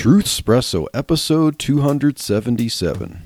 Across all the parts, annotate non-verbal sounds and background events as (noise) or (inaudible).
Truthspresso, episode 277.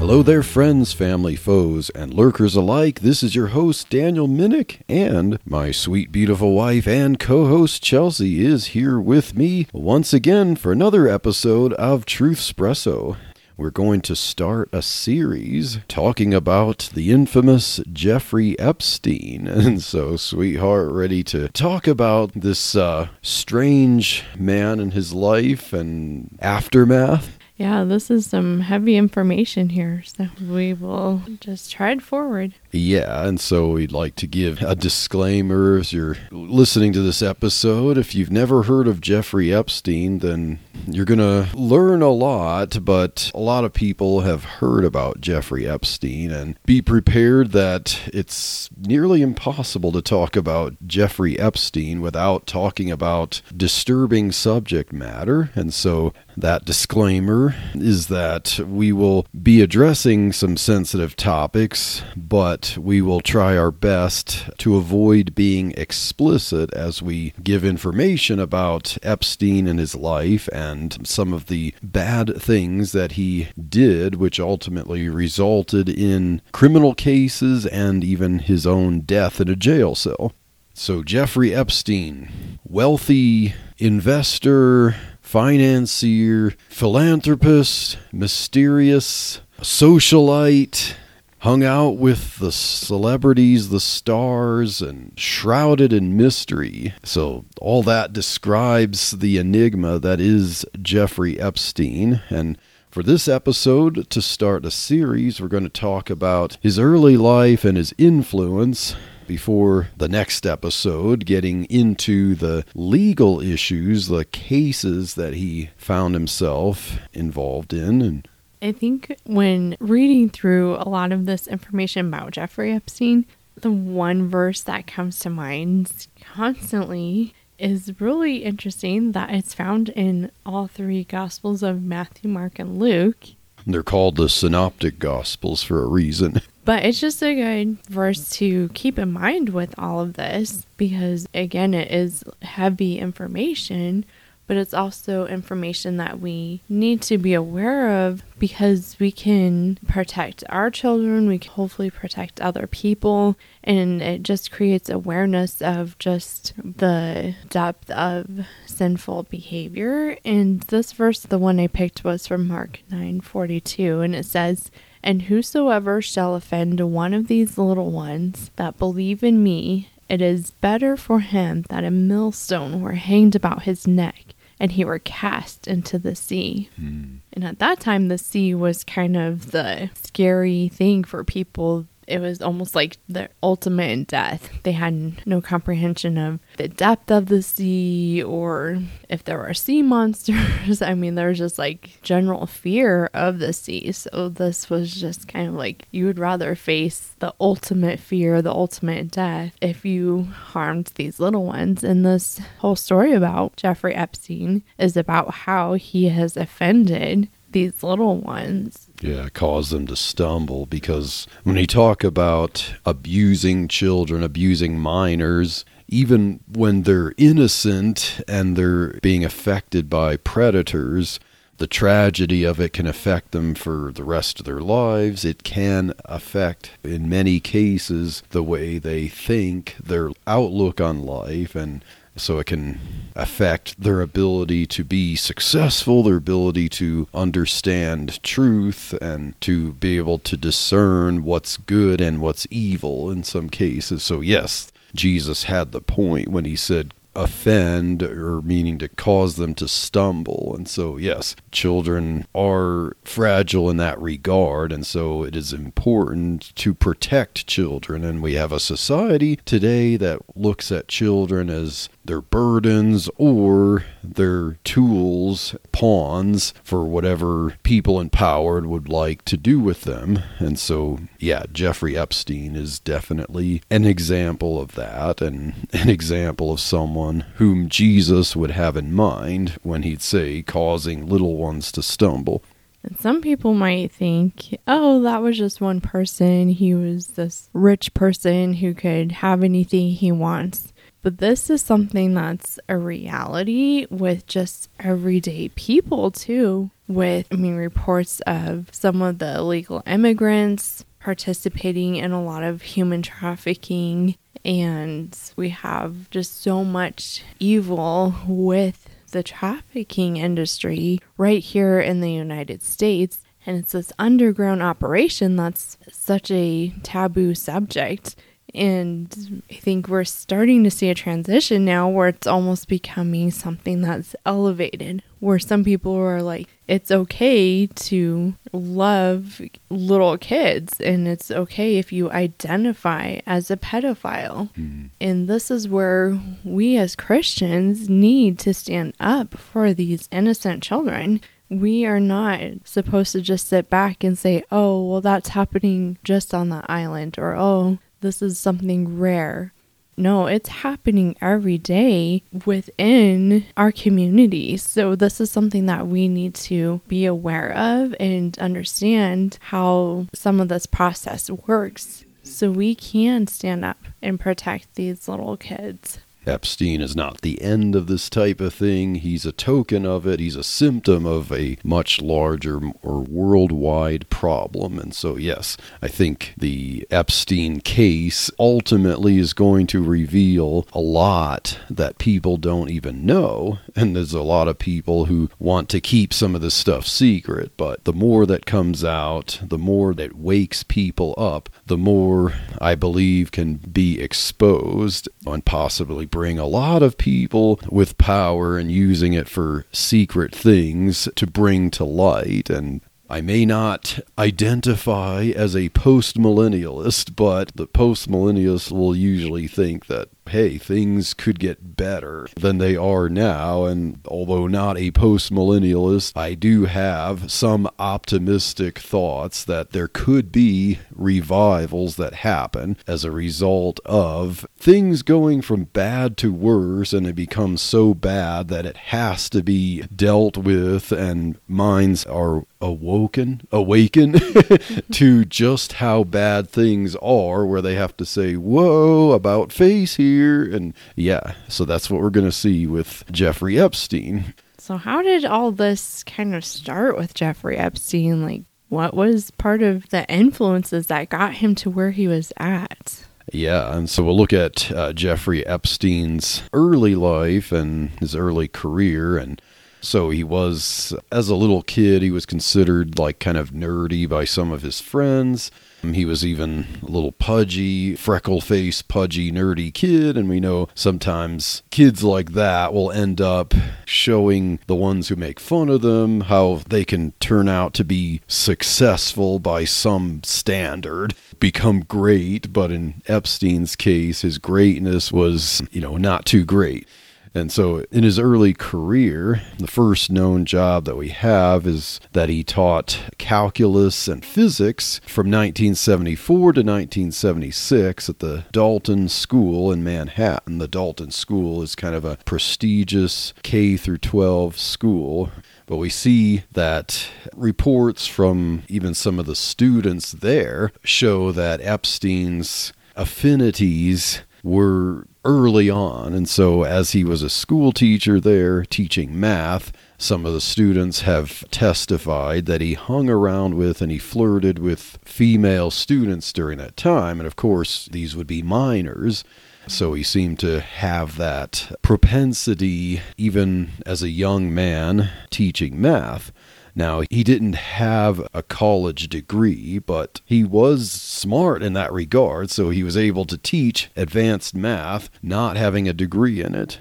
Hello there, friends, family, foes, and lurkers alike. This is your host, Daniel Minnick, and my sweet, beautiful wife and co host, Chelsea, is here with me once again for another episode of Truthspresso. We're going to start a series talking about the infamous Jeffrey Epstein. (laughs) And so, sweetheart, ready to talk about this uh, strange man and his life and aftermath? Yeah, this is some heavy information here, so we will just tread forward. Yeah, and so we'd like to give a disclaimer as you're listening to this episode. If you've never heard of Jeffrey Epstein, then you're going to learn a lot, but a lot of people have heard about Jeffrey Epstein, and be prepared that it's nearly impossible to talk about Jeffrey Epstein without talking about disturbing subject matter. And so that disclaimer is that we will be addressing some sensitive topics, but we will try our best to avoid being explicit as we give information about Epstein and his life and some of the bad things that he did, which ultimately resulted in criminal cases and even his own death in a jail cell. So, Jeffrey Epstein, wealthy investor, financier, philanthropist, mysterious, socialite, hung out with the celebrities, the stars, and shrouded in mystery. So, all that describes the enigma that is Jeffrey Epstein. And for this episode, to start a series, we're going to talk about his early life and his influence before the next episode, getting into the legal issues, the cases that he found himself involved in. And I think when reading through a lot of this information about Jeffrey Epstein, the one verse that comes to mind constantly is really interesting that it's found in all three Gospels of Matthew, Mark, and Luke. They're called the Synoptic Gospels for a reason. (laughs) But it's just a good verse to keep in mind with all of this because, again, it is heavy information, but it's also information that we need to be aware of because we can protect our children, we can hopefully protect other people, and it just creates awareness of just the depth of sinful behavior. And this verse, the one I picked, was from Mark 9:42, and it says, and whosoever shall offend one of these little ones that believe in me, it is better for him that a millstone were hanged about his neck and he were cast into the sea. Hmm. And at that time, the sea was kind of the scary thing for people it was almost like the ultimate in death. They had no comprehension of the depth of the sea or if there were sea (laughs) monsters. I mean, there was just like general fear of the sea. So this was just kind of like you would rather face the ultimate fear, the ultimate death if you harmed these little ones. And this whole story about Jeffrey Epstein is about how he has offended these little ones. Yeah, cause them to stumble because when you talk about abusing children, abusing minors, even when they're innocent and they're being affected by predators, the tragedy of it can affect them for the rest of their lives. It can affect, in many cases, the way they think, their outlook on life, and so it can affect their ability to be successful, their ability to understand truth, and to be able to discern what's good and what's evil in some cases. So, yes, Jesus had the point when he said, offend or meaning to cause them to stumble. And so, yes, children are fragile in that regard. And so, it is important to protect children. And we have a society today that looks at children as their burdens or their tools, pawns for whatever people in power would like to do with them. And so, yeah, Jeffrey Epstein is definitely an example of that and (laughs) an example of someone whom Jesus would have in mind when he'd say causing little ones to stumble. And some people might think, oh, that was just one person. He was this rich person who could have anything he wants. But this is something that's a reality with just everyday people, too. With, I mean, reports of some of the illegal immigrants participating in a lot of human trafficking. And we have just so much evil with the trafficking industry right here in the United States. And it's this underground operation that's such a taboo subject. And I think we're starting to see a transition now where it's almost becoming something that's elevated, where some people are like, it's okay to love little kids, and it's okay if you identify as a pedophile. Mm. And this is where we as Christians need to stand up for these innocent children we are not supposed to just sit back and say, oh, well, that's happening just on the island, or oh, this is something rare. No, it's happening every day within our community. So, this is something that we need to be aware of and understand how some of this process works so we can stand up and protect these little kids. Epstein is not the end of this type of thing. He's a token of it. He's a symptom of a much larger or worldwide problem. And so, yes, I think the Epstein case ultimately is going to reveal a lot that people don't even know. And there's a lot of people who want to keep some of this stuff secret. But the more that comes out, the more that wakes people up, the more I believe can be exposed and possibly bring a lot of people with power and using it for secret things to bring to light and I may not identify as a postmillennialist, but the postmillennialists will usually think that hey, things could get better than they are now. And although not a post millennialist, I do have some optimistic thoughts that there could be revivals that happen as a result of things going from bad to worse and it becomes so bad that it has to be dealt with and minds are awoken awaken (laughs) to just how bad things are where they have to say whoa about face here. And yeah, so that's what we're going to see with Jeffrey Epstein. So, how did all this kind of start with Jeffrey Epstein? Like, what was part of the influences that got him to where he was at? Yeah, and so we'll look at uh, Jeffrey Epstein's early life and his early career. And so he was, as a little kid, he was considered like kind of nerdy by some of his friends. He was even a little pudgy, freckle faced, pudgy, nerdy kid. And we know sometimes kids like that will end up showing the ones who make fun of them how they can turn out to be successful by some standard, become great. But in Epstein's case, his greatness was, you know, not too great. And so, in his early career, the first known job that we have is that he taught calculus and physics from 1974 to 1976 at the Dalton School in Manhattan. The Dalton School is kind of a prestigious K through 12 school. But we see that reports from even some of the students there show that Epstein's affinities were early on. And so, as he was a school teacher there teaching math, some of the students have testified that he hung around with and he flirted with female students during that time. And of course, these would be minors. So he seemed to have that propensity, even as a young man teaching math. Now, he didn't have a college degree, but he was smart in that regard, so he was able to teach advanced math, not having a degree in it.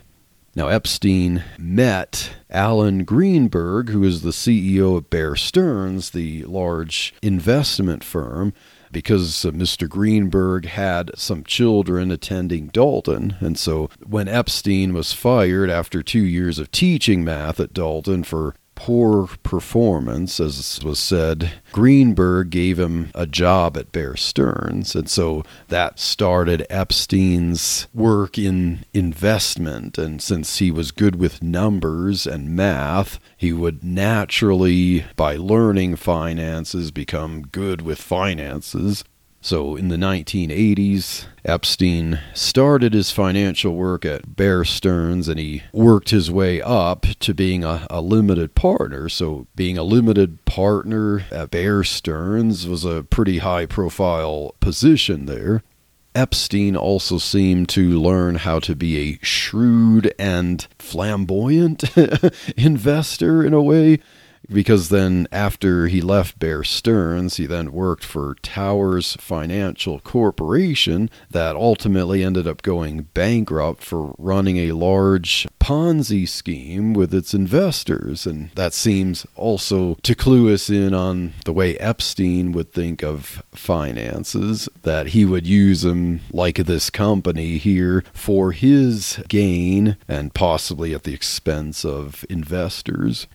Now, Epstein met Alan Greenberg, who is the CEO of Bear Stearns, the large investment firm, because uh, Mr. Greenberg had some children attending Dalton. And so when Epstein was fired after two years of teaching math at Dalton for poor performance, as was said, Greenberg gave him a job at Bear Stearns. And so that started Epstein's work in investment. And since he was good with numbers and math, he would naturally, by learning finances, become good with finances. So in the 1980s, Epstein started his financial work at Bear Stearns and he worked his way up to being a, a, limited partner. So, being a limited partner at Bear Stearns was a pretty high profile position there. Epstein also seemed to learn how to be a shrewd and flamboyant (laughs) investor in a way because then after he left Bear Stearns, he then worked for Towers Financial Corporation that ultimately ended up going bankrupt for running a large Ponzi scheme with its investors. And that seems also to clue us in on the way Epstein would think of finances, that he would use them like this company here for his gain and possibly at the expense of investors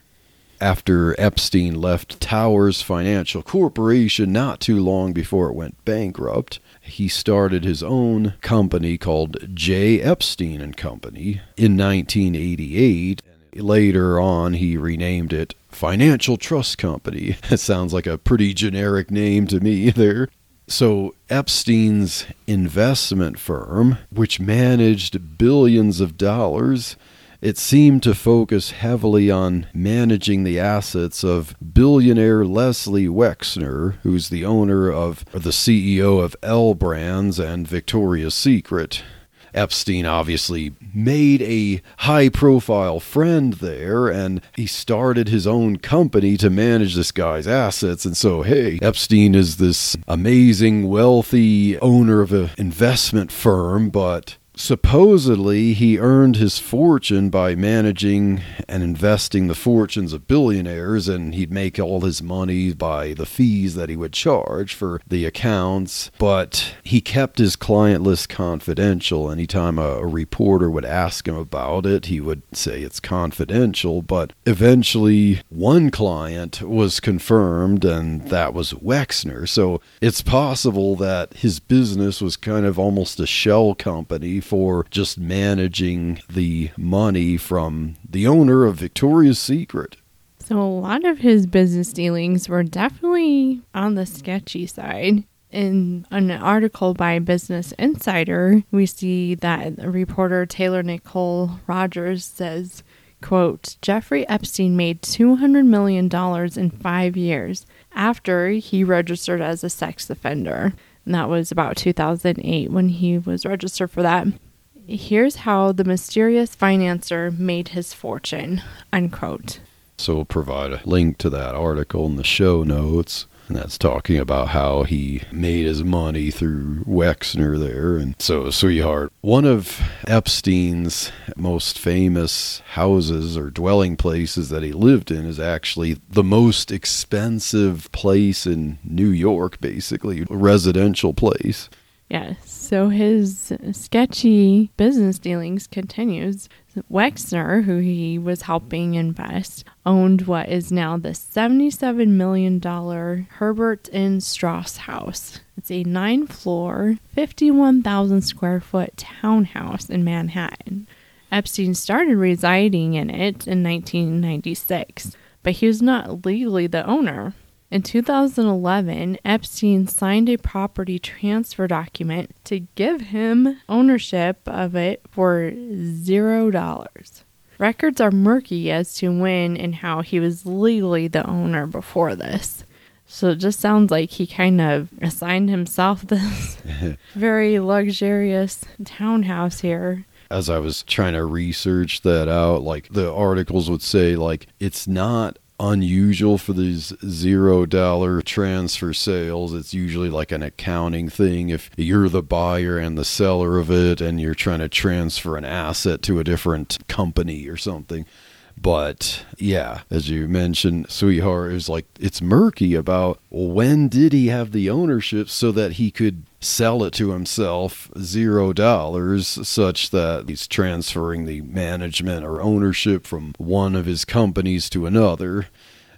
after Epstein left Towers Financial Corporation not too long before it went bankrupt, he started his own company called J. Epstein and Company in 1988. Later on, he renamed it Financial Trust Company. (laughs) It sounds like a pretty generic name to me (laughs) there. So, Epstein's investment firm, which managed billions of dollars, it seemed to focus heavily on managing the assets of billionaire Leslie Wexner, who's the owner of the CEO of L Brands and Victoria's Secret. Epstein obviously made a high profile friend there and he started his own company to manage this guy's assets. And so, hey, Epstein is this amazing, wealthy owner of an investment firm, but supposedly he earned his fortune by managing and investing the fortunes of billionaires and he'd make all his money by the fees that he would charge for the accounts but he kept his client list confidential. Anytime a, a reporter would ask him about it he would say it's confidential but eventually one client was confirmed and that was Wexner. So it's possible that his business was kind of almost a shell company for just managing the money from the owner of Victoria's Secret. So, a lot of his business dealings were definitely on the sketchy side. In an article by Business Insider, we see that reporter Taylor Nicole Rogers says, quote, Jeffrey Epstein made $200 million in five years after he registered as a sex offender. And that was about 2008 when he was registered for that. Here's how the mysterious financier made his fortune. Unquote. So we'll provide a link to that article in the show notes. And that's talking about how he made his money through Wexner there. And so, sweetheart, one of Epstein's most famous houses or dwelling places that he lived in is actually the most expensive place in New York, basically, a residential place. Yes. So his sketchy business dealings continues. Wexner, who he was helping invest, owned what is now the $77 million Herbert N. Straus house. It's a nine floor, 51,000 square foot townhouse in Manhattan. Epstein started residing in it in 1996, but he was not legally the owner. In 2011, Epstein signed a property transfer document to give him ownership of it for zero dollars. Records are murky as to when and how he was legally the owner before this. So it just sounds like he kind of assigned himself (laughs) this (laughs) very luxurious townhouse here as I was trying to research that out, like the articles would say, like it's not unusual for these zero dollar transfer sales. It's usually like an accounting thing. If you're the buyer and the seller of it and you're trying to transfer an asset to a different company or something. But yeah, as you mentioned, sweetheart is like it's murky about when did he have the ownership so that he could sell it to himself zero dollars, such that he's transferring the management or ownership from one of his companies to another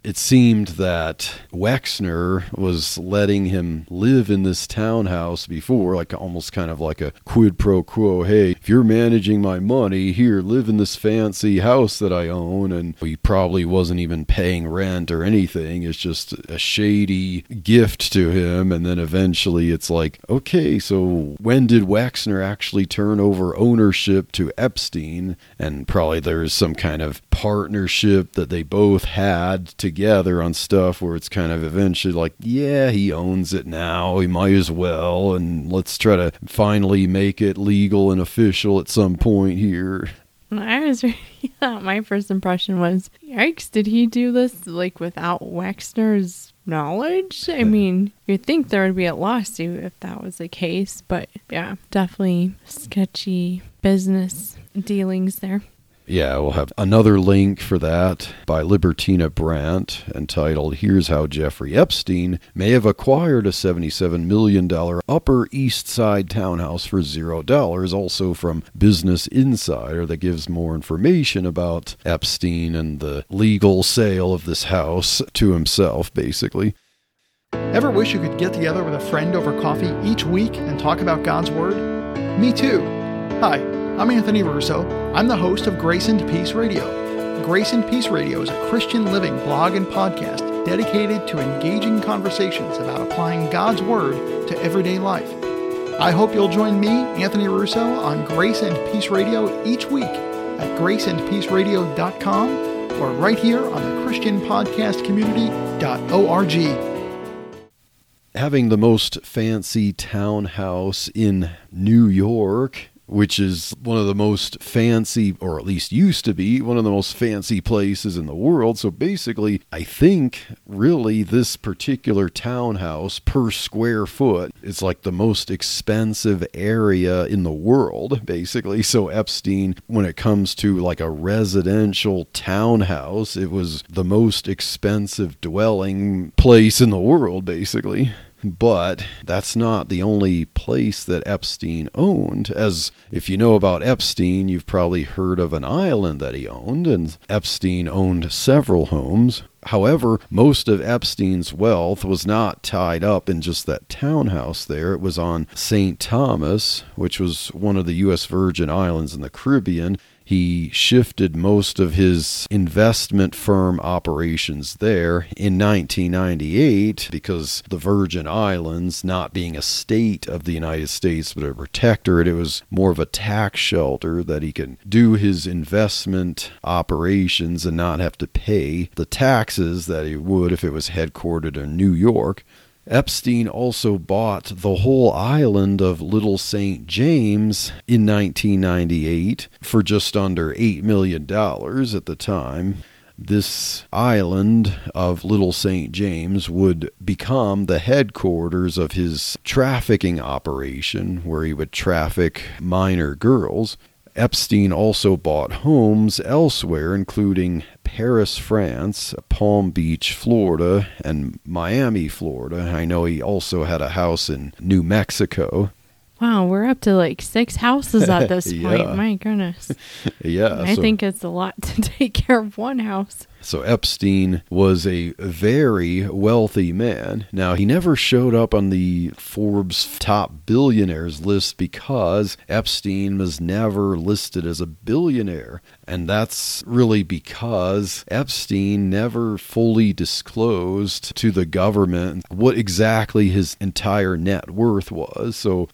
it seemed that Wexner was letting him live in this townhouse before, like almost kind of like a quid pro quo. Hey, if you're managing my money, here, live in this fancy house that I own. And he probably wasn't even paying rent or anything. It's just a shady gift to him. And then eventually it's like, okay, so when did Wexner actually turn over ownership to Epstein? And probably there's some kind of partnership that they both had to together on stuff where it's kind of eventually like, yeah, he owns it now. He might as well. And let's try to finally make it legal and official at some point here. I was (laughs) reading that. My first impression was, yikes, did he do this like without Wexner's knowledge? I mean, you'd think there would be a lawsuit if that was the case, but yeah, definitely sketchy business dealings there. Yeah, we'll have another link for that by Libertina Brandt entitled Here's How Jeffrey Epstein May Have Acquired a $77 Million Upper East Side Townhouse for $0, also from Business Insider, that gives more information about Epstein and the legal sale of this house to himself, basically. Ever wish you could get together with a friend over coffee each week and talk about God's Word? Me too. Hi. I'm Anthony Russo. I'm the host of Grace and Peace Radio. Grace and Peace Radio is a Christian living blog and podcast dedicated to engaging conversations about applying God's Word to everyday life. I hope you'll join me, Anthony Russo, on Grace and Peace Radio each week at graceandpeaceradio.com or right here on the Christian Podcast Community.org. Having the most fancy townhouse in New York which is one of the most fancy, or at least used to be, one of the most fancy places in the world. So basically, I think really this particular townhouse per square foot is like the most expensive area in the world, basically. So Epstein, when it comes to like a residential townhouse, it was the most expensive dwelling place in the world, basically. But that's not the only place that Epstein owned. As if you know about Epstein, you've probably heard of an island that he owned, and Epstein owned several homes. However, most of Epstein's wealth was not tied up in just that townhouse there. It was on St. Thomas, which was one of the U.S. Virgin Islands in the Caribbean, he shifted most of his investment firm operations there in 1998 because the Virgin Islands, not being a state of the United States but a protectorate, it was more of a tax shelter that he could do his investment operations and not have to pay the taxes that he would if it was headquartered in New York. Epstein also bought the whole island of Little St. James in 1998 for just under $8 million at the time. This island of Little St. James would become the headquarters of his trafficking operation, where he would traffic minor girls. Epstein also bought homes elsewhere, including Paris, France, Palm Beach, Florida, and Miami, Florida. I know he also had a house in New Mexico. Wow, we're up to like six houses at this (laughs) yeah. point. My goodness. (laughs) yeah. I so, think it's a lot (laughs) to take care of one house. So Epstein was a very wealthy man. Now, he never showed up on the Forbes top billionaires list because Epstein was never listed as a billionaire. And that's really because Epstein never fully disclosed to the government what exactly his entire net worth was. So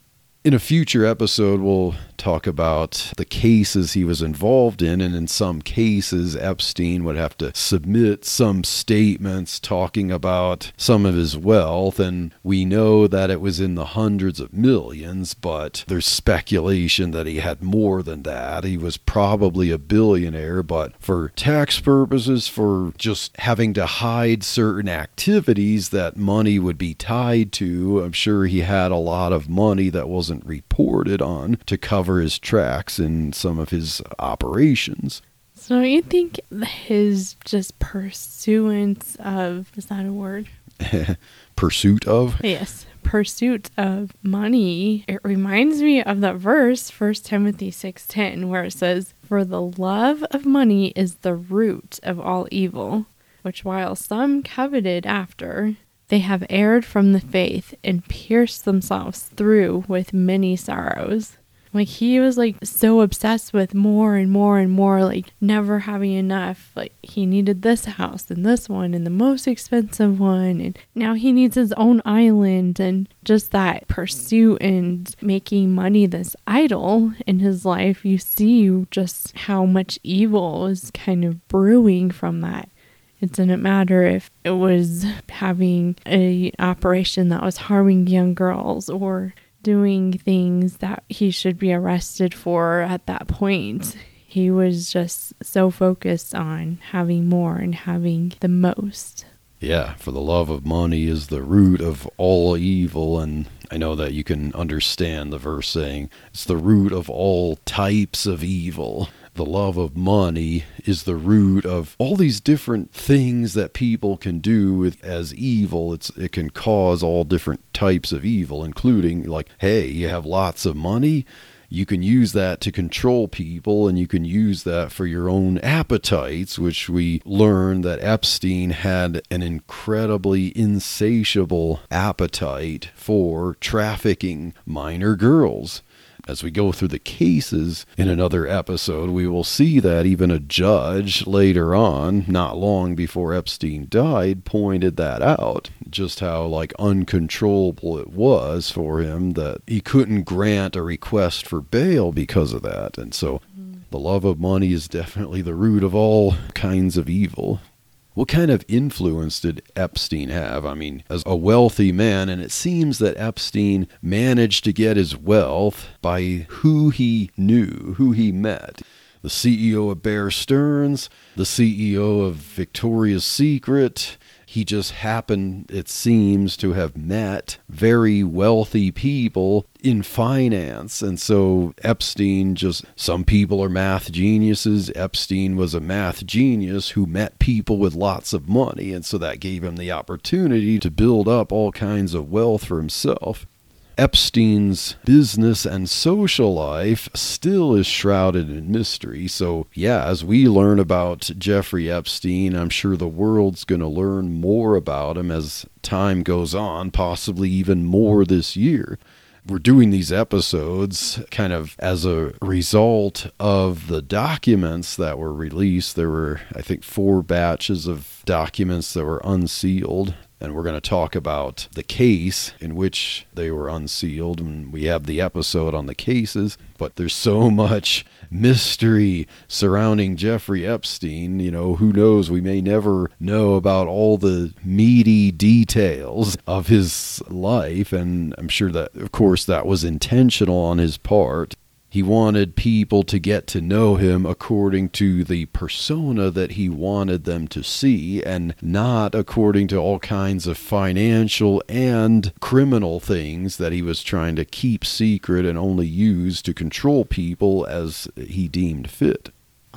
in a future episode, we'll talk about the cases he was involved in, and in some cases, Epstein would have to submit some statements talking about some of his wealth. And we know that it was in the hundreds of millions, but there's speculation that he had more than that. He was probably a billionaire, but for tax purposes, for just having to hide certain activities that money would be tied to, I'm sure he had a lot of money that wasn't reported on to cover his tracks in some of his operations. So you think his just pursuance of is that a word? (laughs) Pursuit of? Yes. pursuit of money, it reminds me of that verse, 1 Timothy 6:10, where it says, "For the love of money is the root of all evil, which while some coveted after, they have erred from the faith and pierced themselves through with many sorrows." Like he was like so obsessed with more and more and more, like never having enough. Like he needed this house and this one and the most expensive one. And now he needs his own island and just that pursuit and making money this idol in his life. You see just how much evil is kind of brewing from that. It didn't matter if it was having a operation that was harming young girls or doing things that he should be arrested for at that point. He was just so focused on having more and having the most. Yeah, for the love of money is the root of all evil. And I know that you can understand the verse saying it's the root of all types of evil the love of money is the root of all these different things that people can do with as evil. It's it can cause all different types of evil including like hey you have lots of money. You can use that to control people and you can use that for your own appetites which we learned that Epstein had an incredibly insatiable appetite for trafficking minor girls as we go through the cases in another episode, we will see that even a judge later on, not long before Epstein died, pointed that out. Just how like uncontrollable it was for him that he couldn't grant a request for bail because of that. And so mm-hmm. the love of money is definitely the root of all kinds of evil. What kind of influence did Epstein have? I mean, as a wealthy man, and it seems that Epstein managed to get his wealth by who he knew, who he met the CEO of Bear Stearns, the CEO of Victoria's Secret, he just happened, it seems, to have met very wealthy people in finance. And so Epstein just, some people are math geniuses. Epstein was a math genius who met people with lots of money. And so that gave him the opportunity to build up all kinds of wealth for himself. Epstein's business and social life still is shrouded in mystery. So, yeah, as we learn about Jeffrey Epstein, I'm sure the world's going to learn more about him as time goes on, possibly even more this year. We're doing these episodes kind of as a result of the documents that were released. There were, I think, four batches of documents that were unsealed and we're going to talk about the case in which they were unsealed and we have the episode on the cases but there's so much mystery surrounding Jeffrey Epstein you know who knows? We may never know about all the meaty details of his life and I'm sure that of course that was intentional on his part he wanted people to get to know him according to the persona that he wanted them to see and not according to all kinds of financial and criminal things that he was trying to keep secret and only use to control people as he deemed fit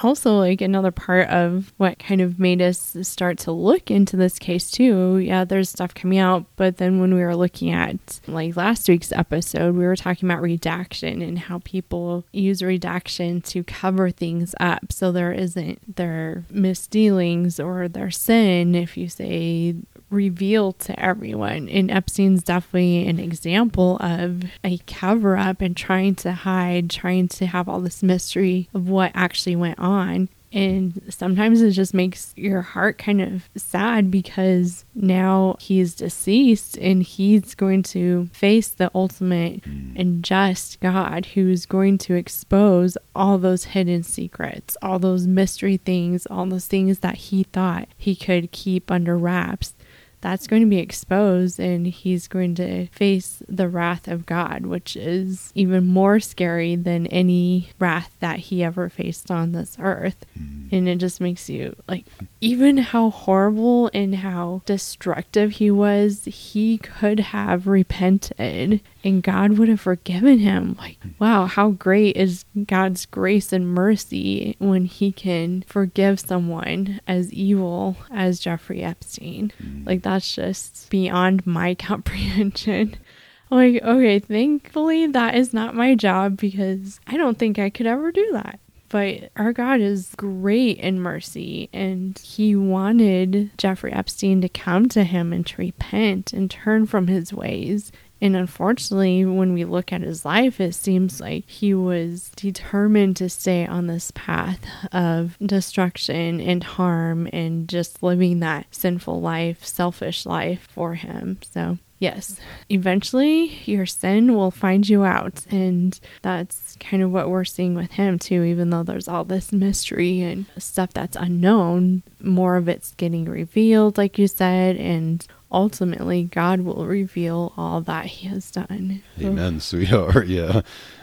also like another part of what kind of made us start to look into this case too. Yeah there's stuff coming out but then when we were looking at like last week's episode we were talking about redaction and how people use redaction to cover things up. So there isn't their misdealings or their sin if you say revealed to everyone. And Epstein's definitely an example of a cover up and trying to hide, trying to have all this mystery of what actually went on. And sometimes it just makes your heart kind of sad because now he's deceased and he's going to face the ultimate hmm. and just God who's going to expose all those hidden secrets, all those mystery things, all those things that he thought he could keep under wraps that's going to be exposed and he's going to face the wrath of God, which is even more scary than any wrath that he ever faced on this earth. Mm. And it just makes you like, even how horrible and how destructive he was, he could have repented and God would have forgiven him. Like, wow, how great is God's grace and mercy when he can forgive someone as evil as Jeffrey Epstein. Mm. Like, that's just beyond my (laughs) comprehension. like, okay, thankfully that is not my job because I don't think I could ever do that. But our God is great in mercy, and He wanted Jeffrey Epstein to come to Him and to repent and turn from his ways. And unfortunately, when we look at his life, it seems like he was determined to stay on this path of destruction and harm and just living that sinful life, selfish life for him. So Yes, eventually your sin will find you out. And that's kind of what we're seeing with him, too. Even though there's all this mystery and stuff that's unknown, more of it's getting revealed, like you said. And ultimately God will reveal all that He has done. Amen, sweetheart. (laughs) Yeah.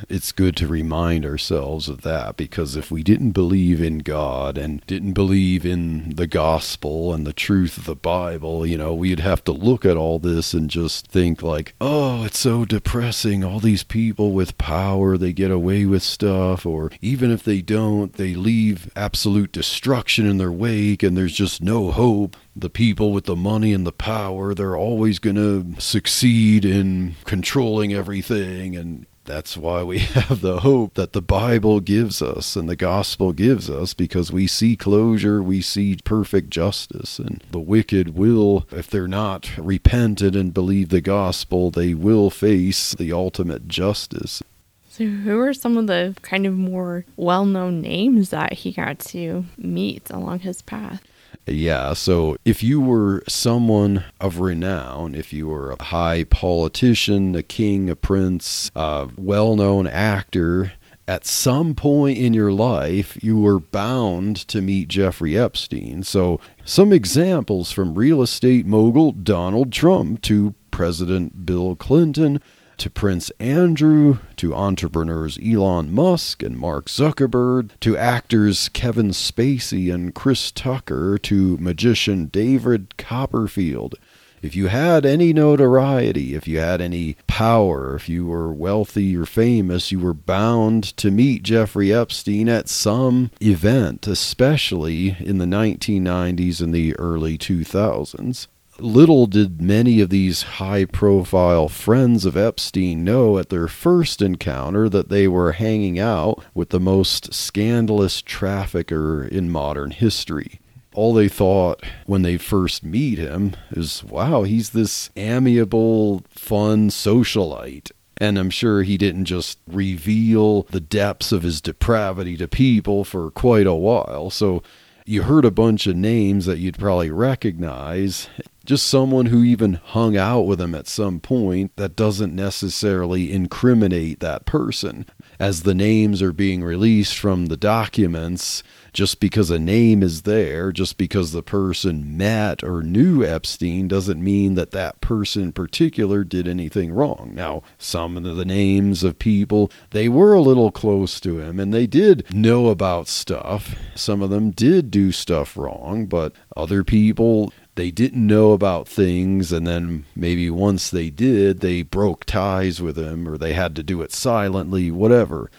It's good to remind ourselves of that because if we didn't believe in God and didn't believe in the gospel and the truth of the Bible, you know, we'd have to look at all this and just think, like, oh, it's so depressing. All these people with power, they get away with stuff. Or even if they don't, they leave absolute destruction in their wake and there's just no hope the people with the money and the power, they're always going to succeed in controlling everything. And that's why we (laughs) have the hope that the Bible gives us and the gospel gives us because we see closure, we see perfect justice. And the wicked will, if they're not repented and believe the gospel, they will face the ultimate justice. So, who are some of the kind of more well known names that he got to meet along his path? Yeah, so if you were someone of renown, if you were a high politician, a king, a prince, a well known actor, at some point in your life, you were bound to meet Jeffrey Epstein. So, some examples from real estate mogul Donald Trump to President Bill Clinton to Prince Andrew, to entrepreneurs Elon Musk and Mark Zuckerberg, to actors Kevin Spacey and Chris Tucker, to magician David Copperfield. If you had any notoriety, if you had any power, if you were wealthy or famous, you were bound to meet Jeffrey Epstein at some event, especially in the 1990s and the early 2000s. Little did many of these high profile friends of Epstein know at their first encounter that they were hanging out with the most scandalous trafficker in modern history. All they thought when they first meet him is, wow, he's this amiable, fun socialite. And I'm sure he didn't just reveal the depths of his depravity to people for quite a while. So you heard a bunch of names that you'd probably recognize just someone who even hung out with him at some point that doesn't necessarily incriminate that person. As the names are being released from the documents, just because a name is there, just because the person met or knew Epstein, doesn't mean that that person in particular did anything wrong. Now, some of the names of people, they were a little close to him and they did know about stuff. Some of them did do stuff wrong, but other people, they didn't know about things and then maybe once they did they broke ties with him or they had to do it silently whatever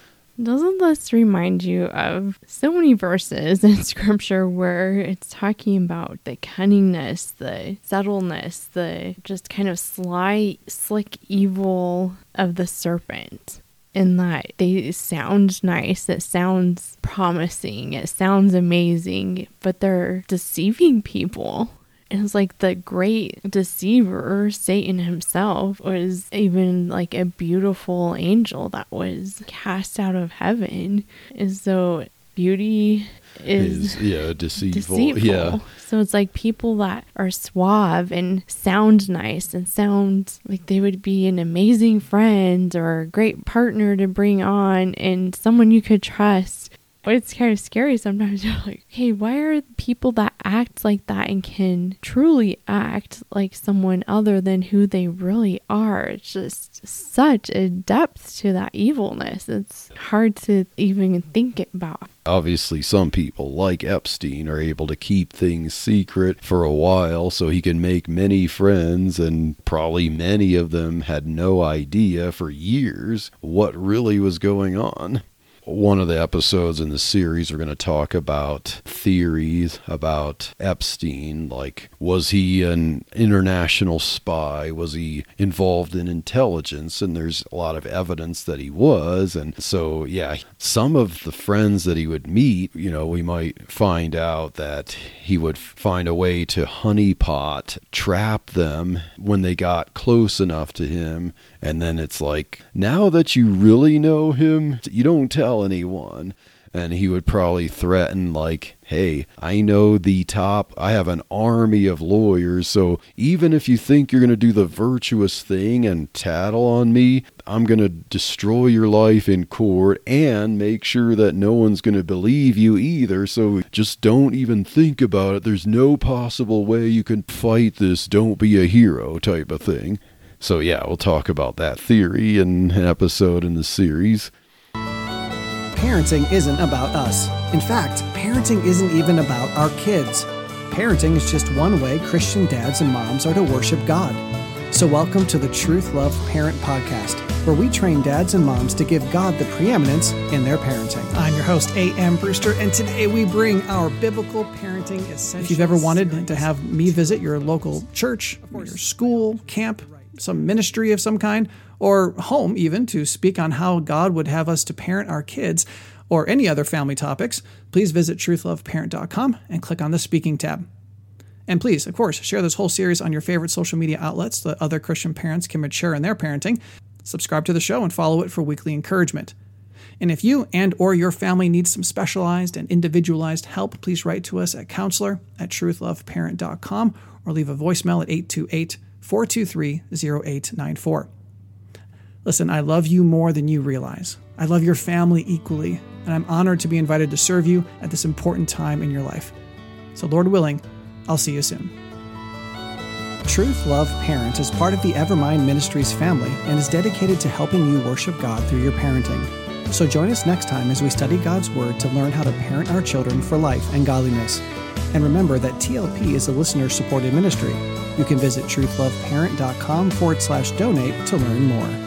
doesn't this remind you of so many verses (laughs) in scripture where it's talking about the cunningness, the subtleness, the just kind of sly, slick evil of the serpent? In that they sound nice, it sounds promising, it sounds amazing, but they're deceiving people. And it's like the great deceiver, Satan himself, was even like a beautiful angel that was cast out of heaven. And so beauty is, is yeah deceitful. deceitful. Yeah. So it's like people that are suave and sound nice and sound like they would be an amazing friend or a great partner to bring on and someone you could trust it's kind of scary sometimes. (laughs) You're like, hey, why are people that act like that and can truly act like someone other than who they really are? It's just such a depth to that evilness. It's hard to even think about. Obviously, some people, like Epstein, are able to keep things secret for a while so he can make many friends, and probably many of them had no idea for years what really was going on one of the episodes in the series, we're going to talk about theories about Epstein. Like, was he an international spy? Was he involved in intelligence? And there's a lot of evidence that he was. And so, yeah, some of the friends that he would meet, you know, we might find out that he would find a way to honeypot, trap them when they got close enough to him. And then it's like, now that you really know him, you don't tell anyone and he would probably threaten like hey i know the top i have an army of lawyers so even if you think you're going to do the virtuous thing and tattle on me i'm going to destroy your life in court and make sure that no one's going to believe you either so just don't even think about it. There's no possible way you can fight this don't be a hero type of thing. So yeah we'll talk about that theory in an episode in the series parenting isn't about us. In fact, parenting isn't even about our kids. Parenting is just one way Christian dads and moms are to worship God. So, welcome to the Truth Love Parent Podcast, where we train dads and moms to give God the preeminence in their parenting. I'm your host, A.M. Brewster, and today we bring our biblical parenting essentials. If you've ever wanted to have me visit your local church, your school, camp, some ministry of some kind, or home even to speak on how God would have us to parent our kids or any other family topics, please visit truthloveparent.com and click on the speaking tab. And please, of course, share this whole series on your favorite social media outlets so that other Christian parents can mature in their parenting. Subscribe to the show and follow it for weekly encouragement. And if you and or your family needs some specialized and individualized help, please write to us at counselor at truthloveparent.com or leave a voicemail at 828 423 0894. Listen, I love you more than you realize. I love your family equally, and I'm honored to be invited to serve you at this important time in your life. So, Lord willing, I'll see you soon. Truth Love Parent is part of the Evermind Ministries family and is dedicated to helping you worship God through your parenting. So join us next time as we study God's Word to learn how to parent our children for life and godliness. And remember that TLP is a listener supported ministry. You can visit truthloveparent.com forward slash donate to learn more.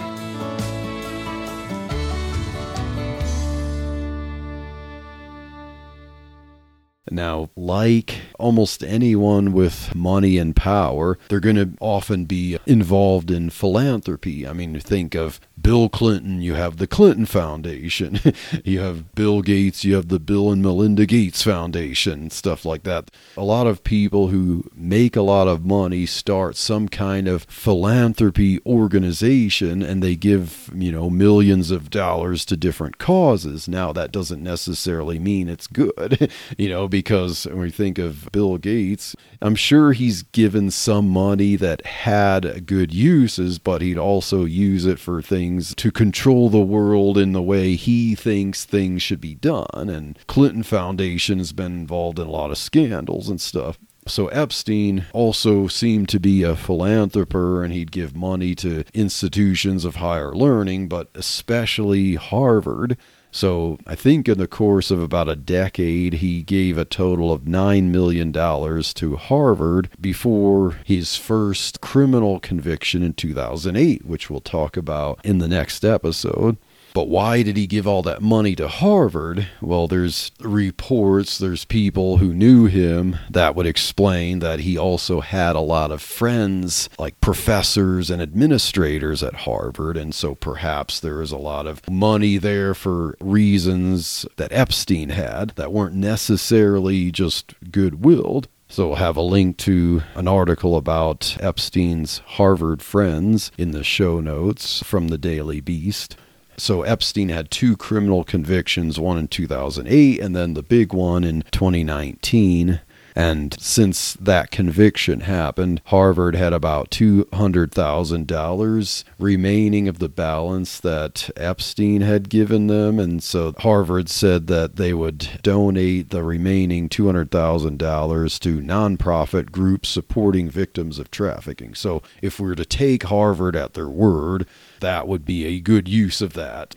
Now, like almost anyone with money and power, they're going to often be involved in philanthropy. I mean, think of Bill Clinton, you have the Clinton Foundation. (laughs) you have Bill Gates, you have the Bill and Melinda Gates Foundation, stuff like that. A lot of people who make a lot of money start some kind of philanthropy organization and they give, you know, millions of dollars to different causes. Now, that doesn't necessarily mean it's good, (laughs) you know, because when we think of Bill Gates, I'm sure he's given some money that had good uses, but he'd also use it for things to control the world in the way he thinks things should be done. And Clinton Foundation has been involved in a lot of scandals and stuff. So Epstein also seemed to be a philanthropist and he'd give money to institutions of higher learning, but especially Harvard. So I think in the course of about a decade, he gave a total of $9 million to Harvard before his first criminal conviction in 2008, which we'll talk about in the next episode. But why did he give all that money to Harvard? Well, there's reports, there's people who knew him that would explain that he also had a lot of friends, like professors and administrators at Harvard. And so perhaps there was a lot of money there for reasons that Epstein had that weren't necessarily just good willed. So we'll have a link to an article about Epstein's Harvard friends in the show notes from the Daily Beast. So Epstein had two criminal convictions, one in 2008 and then the big one in 2019. And since that conviction happened, Harvard had about $200,000 remaining of the balance that Epstein had given them. And so Harvard said that they would donate the remaining $200,000 to nonprofit groups supporting victims of trafficking. So if we were to take Harvard at their word, that would be a good use of that.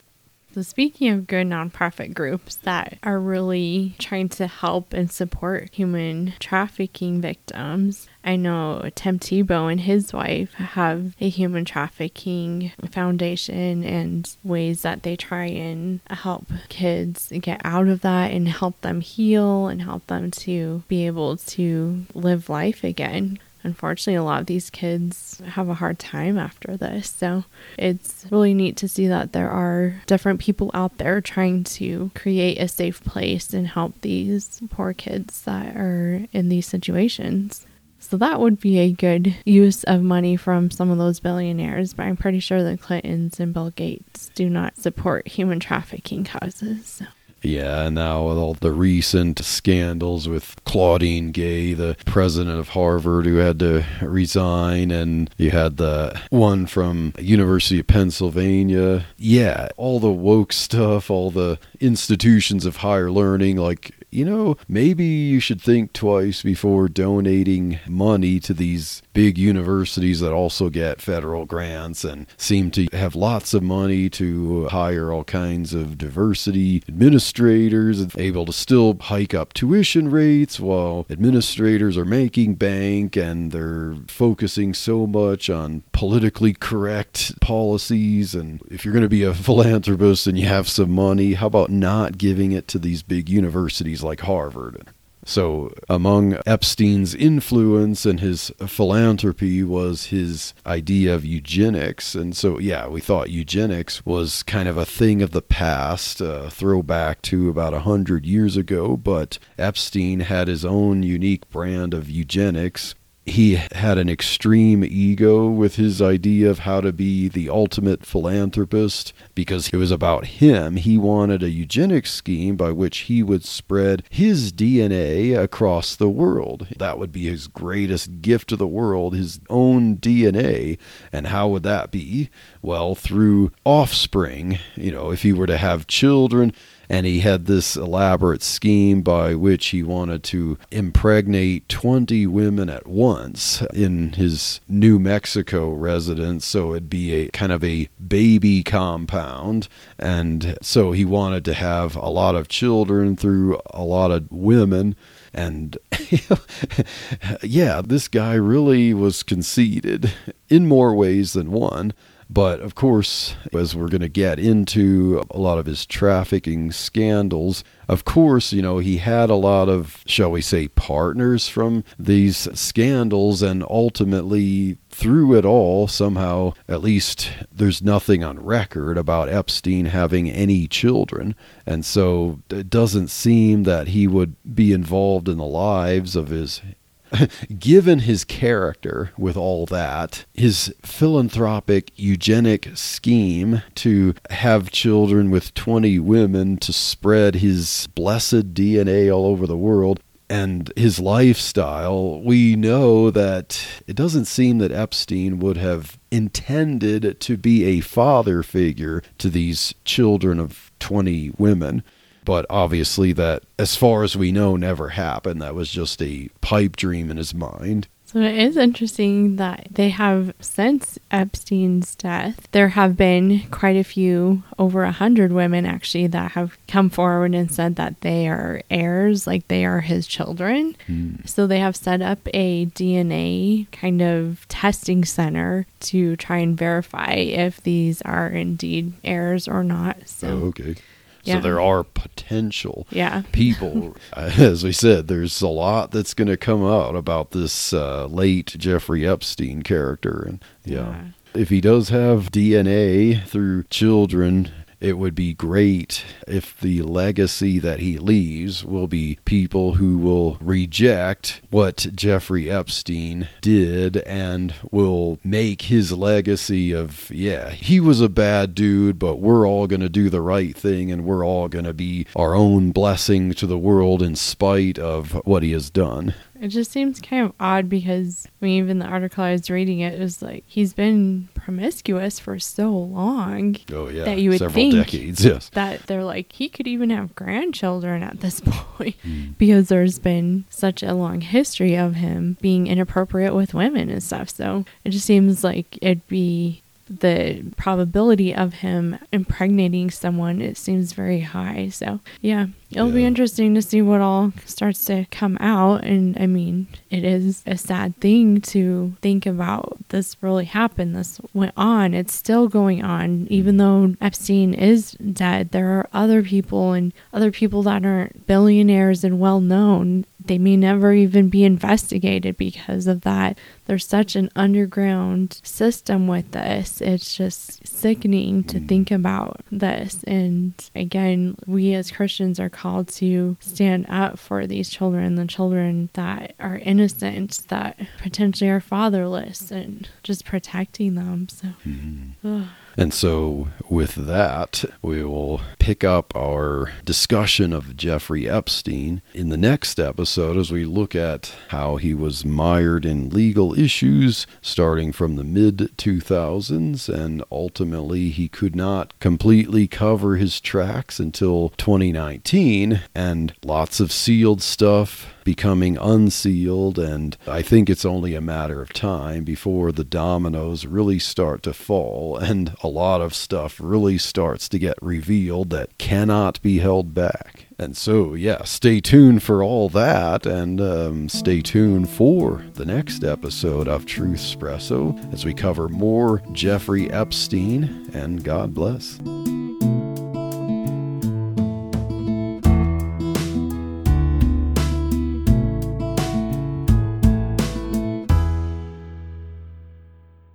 So, speaking of good nonprofit groups that are really trying to help and support human trafficking victims, I know Tim Tebow and his wife have a human trafficking foundation and ways that they try and help kids get out of that and help them heal and help them to be able to live life again unfortunately, a lot of these kids have a hard time after this. So it's really neat to see that there are different people out there trying to create a safe place and help these poor kids that are in these situations. So that would be a good use of money from some of those billionaires, but I'm pretty sure the Clintons and Bill Gates do not support human trafficking causes. So. Yeah, and now with all the recent scandals with Claudine Gay, the president of Harvard, who had to resign, and you had the one from University of Pennsylvania. Yeah, all the woke stuff, all the institutions of higher learning, like you know, maybe you should think twice before donating money to these big universities that also get federal grants and seem to have lots of money to hire all kinds of diversity administrators, able to still hike up tuition rates while administrators are making bank and they're focusing so much on politically correct policies. And if you're going to be a (laughs) philanthropist and you have some money, how about not giving it to these big universities like Harvard. So, among Epstein's influence and his philanthropy was his idea of eugenics. And so, yeah, we thought eugenics was kind of a thing of the past, a throwback to about a hundred years ago. But Epstein had his own unique brand of eugenics he had an extreme ego with his idea of how to be the ultimate philanthropist because it was about him. He wanted a eugenics scheme by which he would spread his DNA across the world. That would be his greatest gift to the world, his own DNA. And how would that be? Well, through offspring. You know, if he were to have children, and he had this elaborate scheme by which he wanted to impregnate 20 women at once in his New Mexico residence. So it'd be a kind of a baby compound. And so he wanted to have a lot of children through a lot of women. And (laughs) yeah, this guy really was conceited in more ways than one. But of course, as we're going to get into a lot of his trafficking scandals, of course, you know, he had a lot of, shall we say, partners from these scandals, and ultimately, through it all, somehow, at least there's nothing on record about Epstein having any children. And so it doesn't seem that he would be involved in the lives of his (laughs) given his character with all that, his philanthropic eugenic scheme to have children with 20 women to spread his blessed DNA all over the world, and his lifestyle, we know that it doesn't seem that Epstein would have intended to be a father figure to these children of 20 women but obviously that as far as we know never happened that was just a pipe dream in his mind so it is interesting that they have since Epstein's death, there have been quite a few, over a hundred women actually, that have come forward and said that they are heirs, like they are his children. Mm. So they have set up a DNA kind of testing center to try and verify if these are indeed heirs or not. So oh, okay. Yeah. So there are potential yeah. people. (laughs) As we said, there's a lot that's going to come out about this uh, late Jeffrey Epstein character, and yeah. yeah. If he does have DNA through children, it would be great if the legacy that he leaves will be people who will reject what Jeffrey Epstein did and will make his legacy of, yeah, he was a bad dude, but we're all going to do the right thing and we're all going to be our own blessing to the world in spite of what he has done. It just seems kind of odd because I mean, even the article I was reading, it was like he's been promiscuous for so long. Oh yeah, that you would several think decades. Yes, that they're like he could even have grandchildren at this (laughs) point mm. because there's been such a long history of him being inappropriate with women and stuff. So it just seems like it'd be the probability of him impregnating someone it seems very high. So yeah, it'll be interesting to see what all starts to come out. And I mean, it is a sad thing to think about. This really happened. This went on. It's still going on, even mm. though Epstein is dead. There are other people and other people that aren't billionaires and well known. They may never even be investigated because of that. There's such an underground system with this. It's just sickening to mm. think about this. And again, we as Christians are called to stand up for these children, the children that are innocent, that potentially are fatherless, and just protecting them. So, mm-hmm. ugh. And so, with that, we will pick up our discussion of Jeffrey Epstein in the next episode as we look at how he was mired in legal issues starting from the mid 2000s, and ultimately he could not completely cover his tracks until 2019, and lots of sealed stuff becoming unsealed, and I think it's only a matter of time before the dominoes really start to fall, and a lot of stuff really starts to get revealed that cannot be held back. And so, yeah, stay tuned for all that, and um, stay tuned for the next episode of Truthspresso as we cover more Jeffrey Epstein, and God bless.